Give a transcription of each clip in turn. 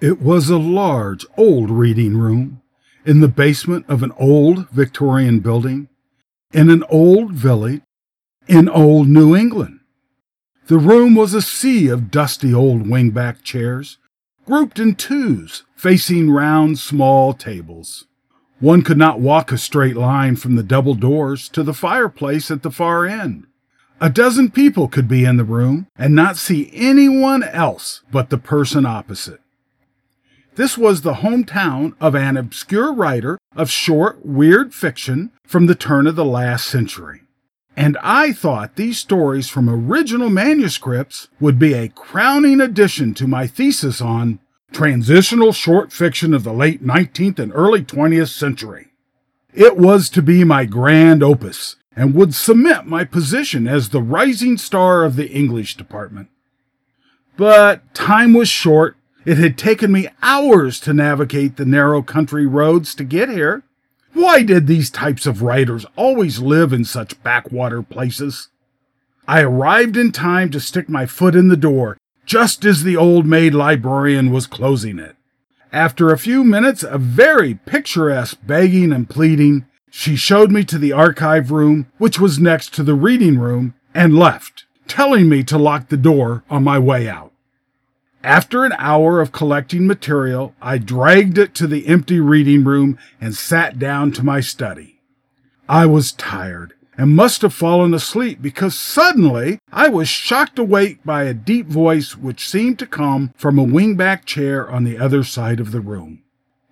It was a large, old reading room in the basement of an old Victorian building in an old village in old New England. The room was a sea of dusty old wingback chairs, grouped in twos, facing round small tables. One could not walk a straight line from the double doors to the fireplace at the far end. A dozen people could be in the room and not see anyone else but the person opposite. This was the hometown of an obscure writer of short, weird fiction from the turn of the last century. And I thought these stories from original manuscripts would be a crowning addition to my thesis on transitional short fiction of the late 19th and early 20th century. It was to be my grand opus and would cement my position as the rising star of the English department. But time was short. It had taken me hours to navigate the narrow country roads to get here. Why did these types of writers always live in such backwater places? I arrived in time to stick my foot in the door just as the old maid librarian was closing it. After a few minutes of very picturesque begging and pleading, she showed me to the archive room, which was next to the reading room, and left, telling me to lock the door on my way out. After an hour of collecting material, I dragged it to the empty reading room and sat down to my study. I was tired and must have fallen asleep because suddenly I was shocked awake by a deep voice which seemed to come from a wingback chair on the other side of the room.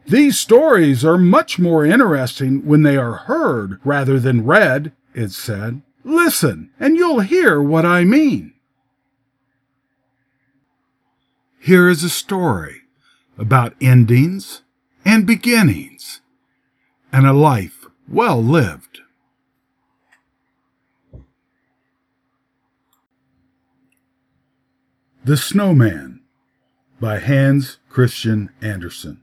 These stories are much more interesting when they are heard rather than read, it said. Listen, and you'll hear what I mean. Here is a story about endings and beginnings and a life well lived. The Snowman by Hans Christian Andersen.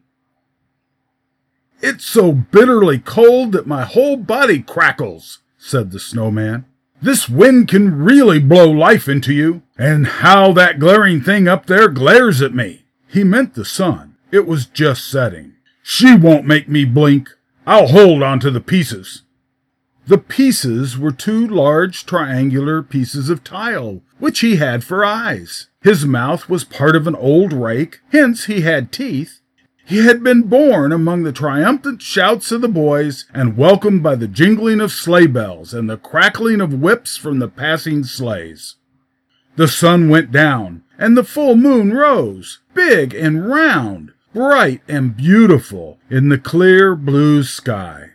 It's so bitterly cold that my whole body crackles, said the snowman. This wind can really blow life into you, and how that glaring thing up there glares at me. He meant the sun. It was just setting. She won't make me blink. I'll hold on to the pieces. The pieces were two large triangular pieces of tile, which he had for eyes. His mouth was part of an old rake, hence he had teeth. He had been born among the triumphant shouts of the boys and welcomed by the jingling of sleigh bells and the crackling of whips from the passing sleighs. The sun went down, and the full moon rose, big and round, bright and beautiful, in the clear blue sky.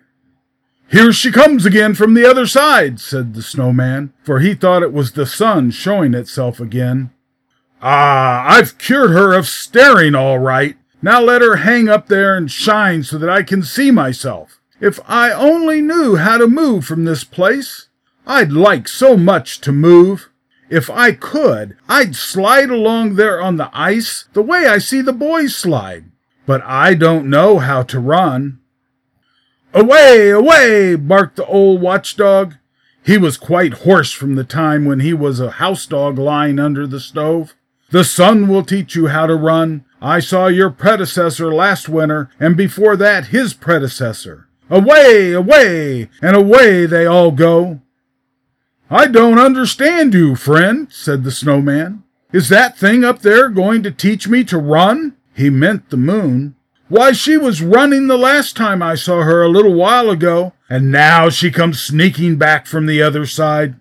Here she comes again from the other side, said the snowman, for he thought it was the sun showing itself again. Ah, I've cured her of staring all right. Now let her hang up there and shine so that I can see myself. If I only knew how to move from this place, I'd like so much to move. If I could, I'd slide along there on the ice the way I see the boys slide. But I don't know how to run. Away, away, barked the old watchdog. He was quite hoarse from the time when he was a house dog lying under the stove. The sun will teach you how to run. I saw your predecessor last winter, and before that his predecessor. Away, away, and away they all go. I don't understand you, friend, said the snowman. Is that thing up there going to teach me to run? He meant the moon. Why, she was running the last time I saw her a little while ago, and now she comes sneaking back from the other side.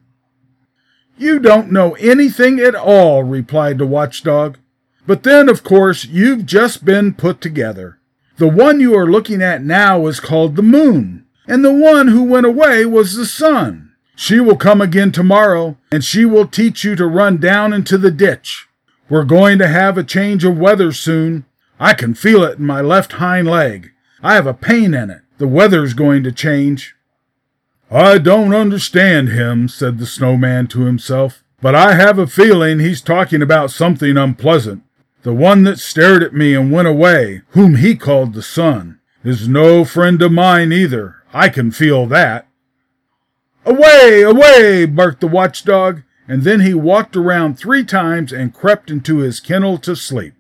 You don't know anything at all, replied the watchdog. But then, of course, you've just been put together. The one you are looking at now is called the moon, and the one who went away was the sun. She will come again tomorrow, and she will teach you to run down into the ditch. We're going to have a change of weather soon, I can feel it in my left hind leg. I have a pain in it. The weather's going to change. I don't understand him, said the snowman to himself, but I have a feeling he's talking about something unpleasant. The one that stared at me and went away, whom he called the sun, is no friend of mine either. I can feel that. Away, away, barked the watchdog, and then he walked around three times and crept into his kennel to sleep.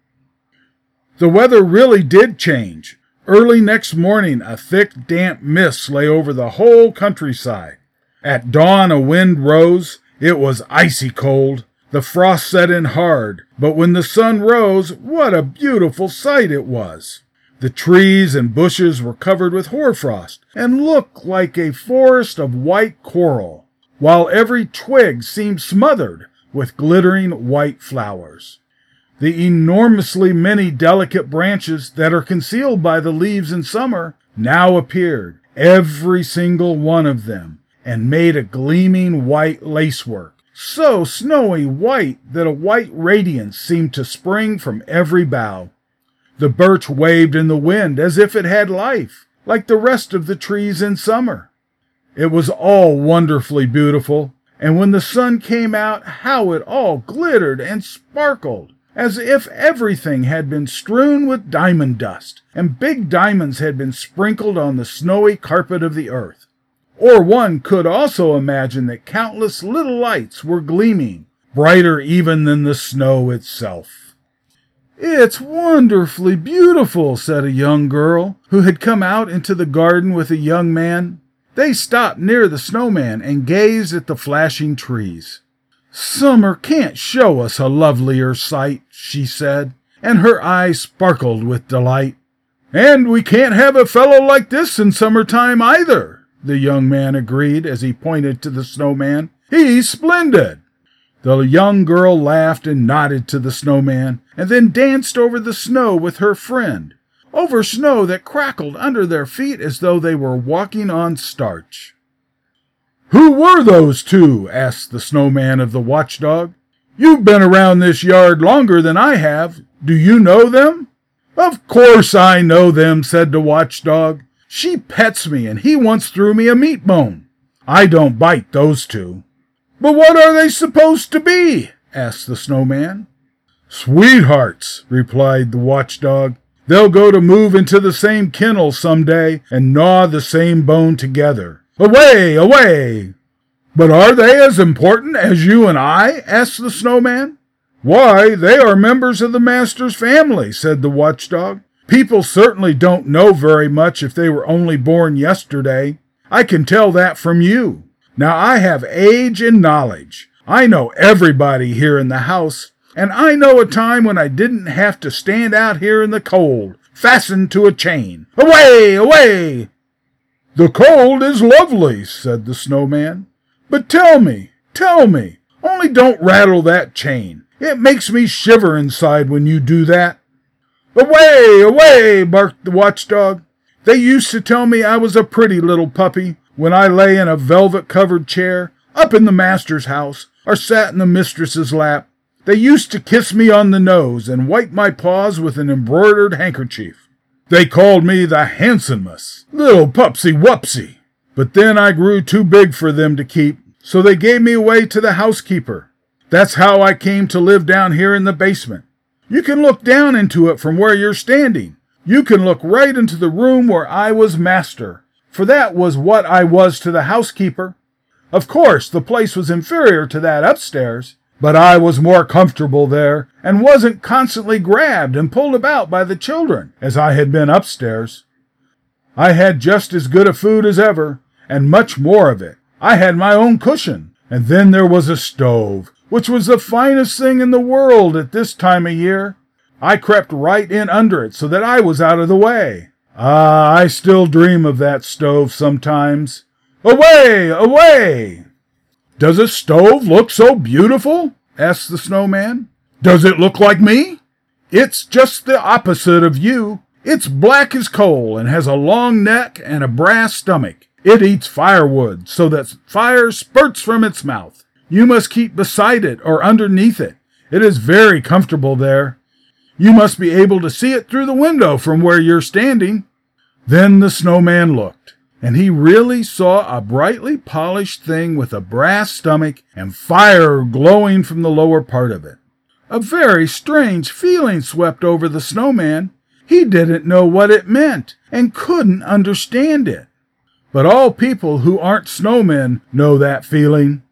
The weather really did change. Early next morning, a thick, damp mist lay over the whole countryside. At dawn, a wind rose. It was icy cold. The frost set in hard, but when the sun rose, what a beautiful sight it was! The trees and bushes were covered with hoarfrost and looked like a forest of white coral, while every twig seemed smothered with glittering white flowers. The enormously many delicate branches that are concealed by the leaves in summer now appeared, every single one of them, and made a gleaming white lacework so snowy white that a white radiance seemed to spring from every bough. The birch waved in the wind as if it had life, like the rest of the trees in summer. It was all wonderfully beautiful, and when the sun came out, how it all glittered and sparkled, as if everything had been strewn with diamond dust, and big diamonds had been sprinkled on the snowy carpet of the earth. Or one could also imagine that countless little lights were gleaming, brighter even than the snow itself. It's wonderfully beautiful, said a young girl who had come out into the garden with a young man. They stopped near the snowman and gazed at the flashing trees. Summer can't show us a lovelier sight, she said, and her eyes sparkled with delight. And we can't have a fellow like this in summertime either, the young man agreed as he pointed to the snowman. He's splendid. The young girl laughed and nodded to the snowman, and then danced over the snow with her friend, over snow that crackled under their feet as though they were walking on starch. Who were those two? asked the snowman of the watchdog. You've been around this yard longer than I have. Do you know them? Of course I know them, said the watchdog. She pets me, and he once threw me a meat bone. I don't bite those two. But what are they supposed to be? asked the snowman. Sweethearts, replied the watchdog. They'll go to move into the same kennel some day and gnaw the same bone together. Away, away! But are they as important as you and I? asked the snowman. Why, they are members of the master's family, said the watchdog. People certainly don't know very much if they were only born yesterday. I can tell that from you. Now I have age and knowledge. I know everybody here in the house, and I know a time when I didn't have to stand out here in the cold, fastened to a chain. Away, away! The cold is lovely, said the snowman. But tell me, tell me, only don't rattle that chain. It makes me shiver inside when you do that. Away, away, barked the watchdog. They used to tell me I was a pretty little puppy when I lay in a velvet covered chair up in the master's house or sat in the mistress's lap. They used to kiss me on the nose and wipe my paws with an embroidered handkerchief. They called me the handsomest little pupsy wupsy. But then I grew too big for them to keep, so they gave me away to the housekeeper. That's how I came to live down here in the basement. You can look down into it from where you're standing. You can look right into the room where I was master, for that was what I was to the housekeeper. Of course, the place was inferior to that upstairs, but I was more comfortable there and wasn't constantly grabbed and pulled about by the children as I had been upstairs. I had just as good a food as ever, and much more of it. I had my own cushion, and then there was a stove, which was the finest thing in the world at this time of year. I crept right in under it so that I was out of the way. Ah, I still dream of that stove sometimes. Away, away! Does a stove look so beautiful? asked the snowman. Does it look like me? It's just the opposite of you. It's black as coal and has a long neck and a brass stomach. It eats firewood so that fire spurts from its mouth. You must keep beside it or underneath it. It is very comfortable there. You must be able to see it through the window from where you're standing. Then the snowman looked, and he really saw a brightly polished thing with a brass stomach and fire glowing from the lower part of it. A very strange feeling swept over the snowman. He didn't know what it meant and couldn't understand it. But all people who aren't snowmen know that feeling.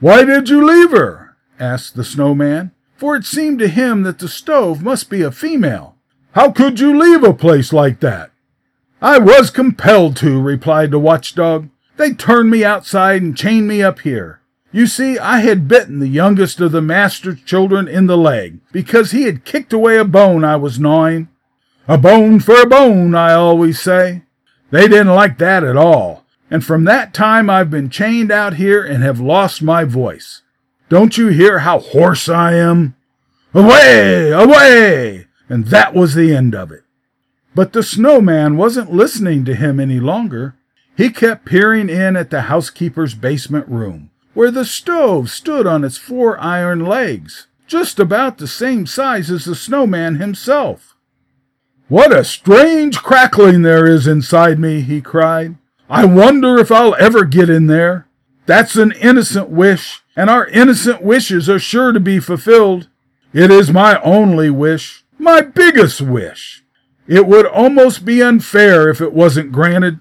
Why did you leave her? asked the snowman, for it seemed to him that the stove must be a female. How could you leave a place like that? I was compelled to, replied the watchdog. They turned me outside and chained me up here. You see, I had bitten the youngest of the master's children in the leg because he had kicked away a bone I was gnawing. A bone for a bone, I always say. They didn't like that at all, and from that time I've been chained out here and have lost my voice. Don't you hear how hoarse I am? Away! Away! And that was the end of it. But the snowman wasn't listening to him any longer. He kept peering in at the housekeeper's basement room, where the stove stood on its four iron legs, just about the same size as the snowman himself. What a strange crackling there is inside me, he cried. I wonder if I'll ever get in there. That's an innocent wish, and our innocent wishes are sure to be fulfilled. It is my only wish, my biggest wish. It would almost be unfair if it wasn't granted.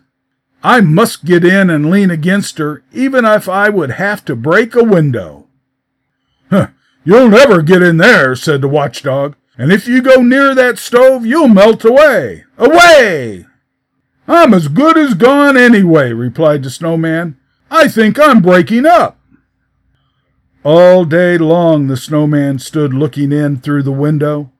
I must get in and lean against her, even if I would have to break a window. Huh, you'll never get in there, said the watchdog. And if you go near that stove, you'll melt away. Away! I'm as good as gone anyway, replied the snowman. I think I'm breaking up. All day long the snowman stood looking in through the window.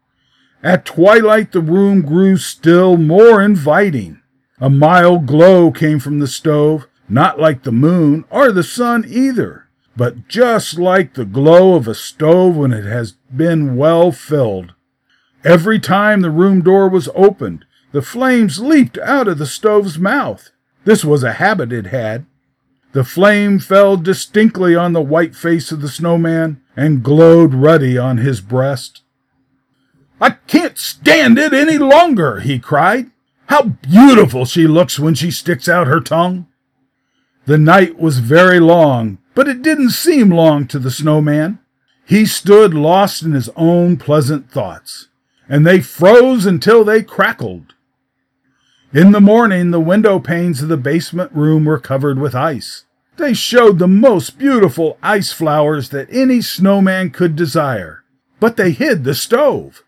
At twilight the room grew still more inviting. A mild glow came from the stove, not like the moon or the sun either, but just like the glow of a stove when it has been well filled. Every time the room door was opened, the flames leaped out of the stove's mouth. This was a habit it had. The flame fell distinctly on the white face of the snowman and glowed ruddy on his breast. I can't stand it any longer, he cried. How beautiful she looks when she sticks out her tongue. The night was very long, but it didn't seem long to the snowman. He stood lost in his own pleasant thoughts and they froze until they crackled. In the morning, the window panes of the basement room were covered with ice. They showed the most beautiful ice flowers that any snowman could desire, but they hid the stove.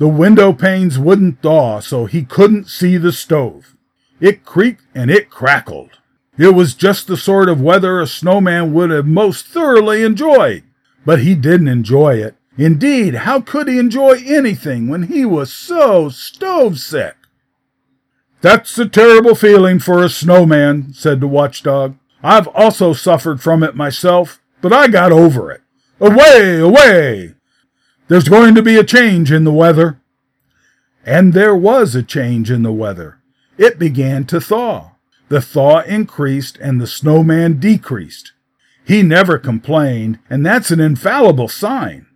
The window panes wouldn't thaw, so he couldn't see the stove. It creaked and it crackled. It was just the sort of weather a snowman would have most thoroughly enjoyed, but he didn't enjoy it. Indeed, how could he enjoy anything when he was so stove sick? That's a terrible feeling for a snowman, said the watchdog. I've also suffered from it myself, but I got over it. Away, away! There's going to be a change in the weather. And there was a change in the weather. It began to thaw. The thaw increased and the snowman decreased. He never complained, and that's an infallible sign.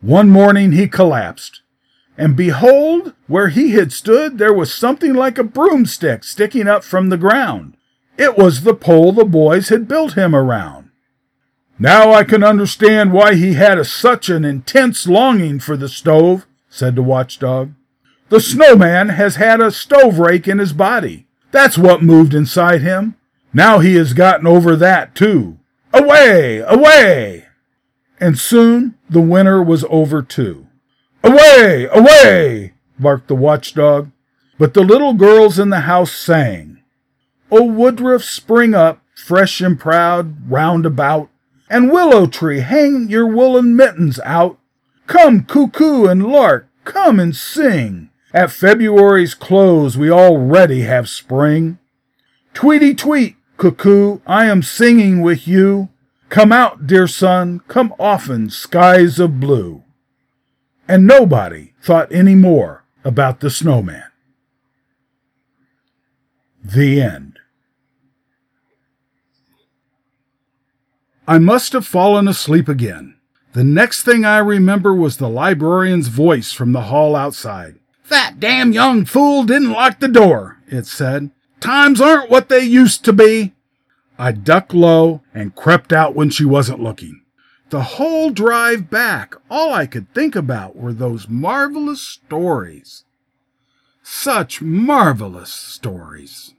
One morning he collapsed, and behold, where he had stood, there was something like a broomstick sticking up from the ground. It was the pole the boys had built him around. Now I can understand why he had a, such an intense longing for the stove, said the watchdog. The snowman has had a stove rake in his body. That's what moved inside him. Now he has gotten over that too. Away! Away! and soon the winter was over too. Away! Away! barked the watchdog. But the little girls in the house sang. O woodruff, spring up, fresh and proud, round about, and willow tree, hang your woolen mittens out. Come, cuckoo and lark, come and sing. At February's close we already have spring. Tweety tweet, cuckoo, I am singing with you. Come out, dear sun, come often, skies of blue. And nobody thought any more about the snowman. The end. I must have fallen asleep again. The next thing I remember was the librarian's voice from the hall outside. That damn young fool didn't lock the door, it said. Times aren't what they used to be. I ducked low and crept out when she wasn't looking. The whole drive back, all I could think about were those marvelous stories. Such marvelous stories.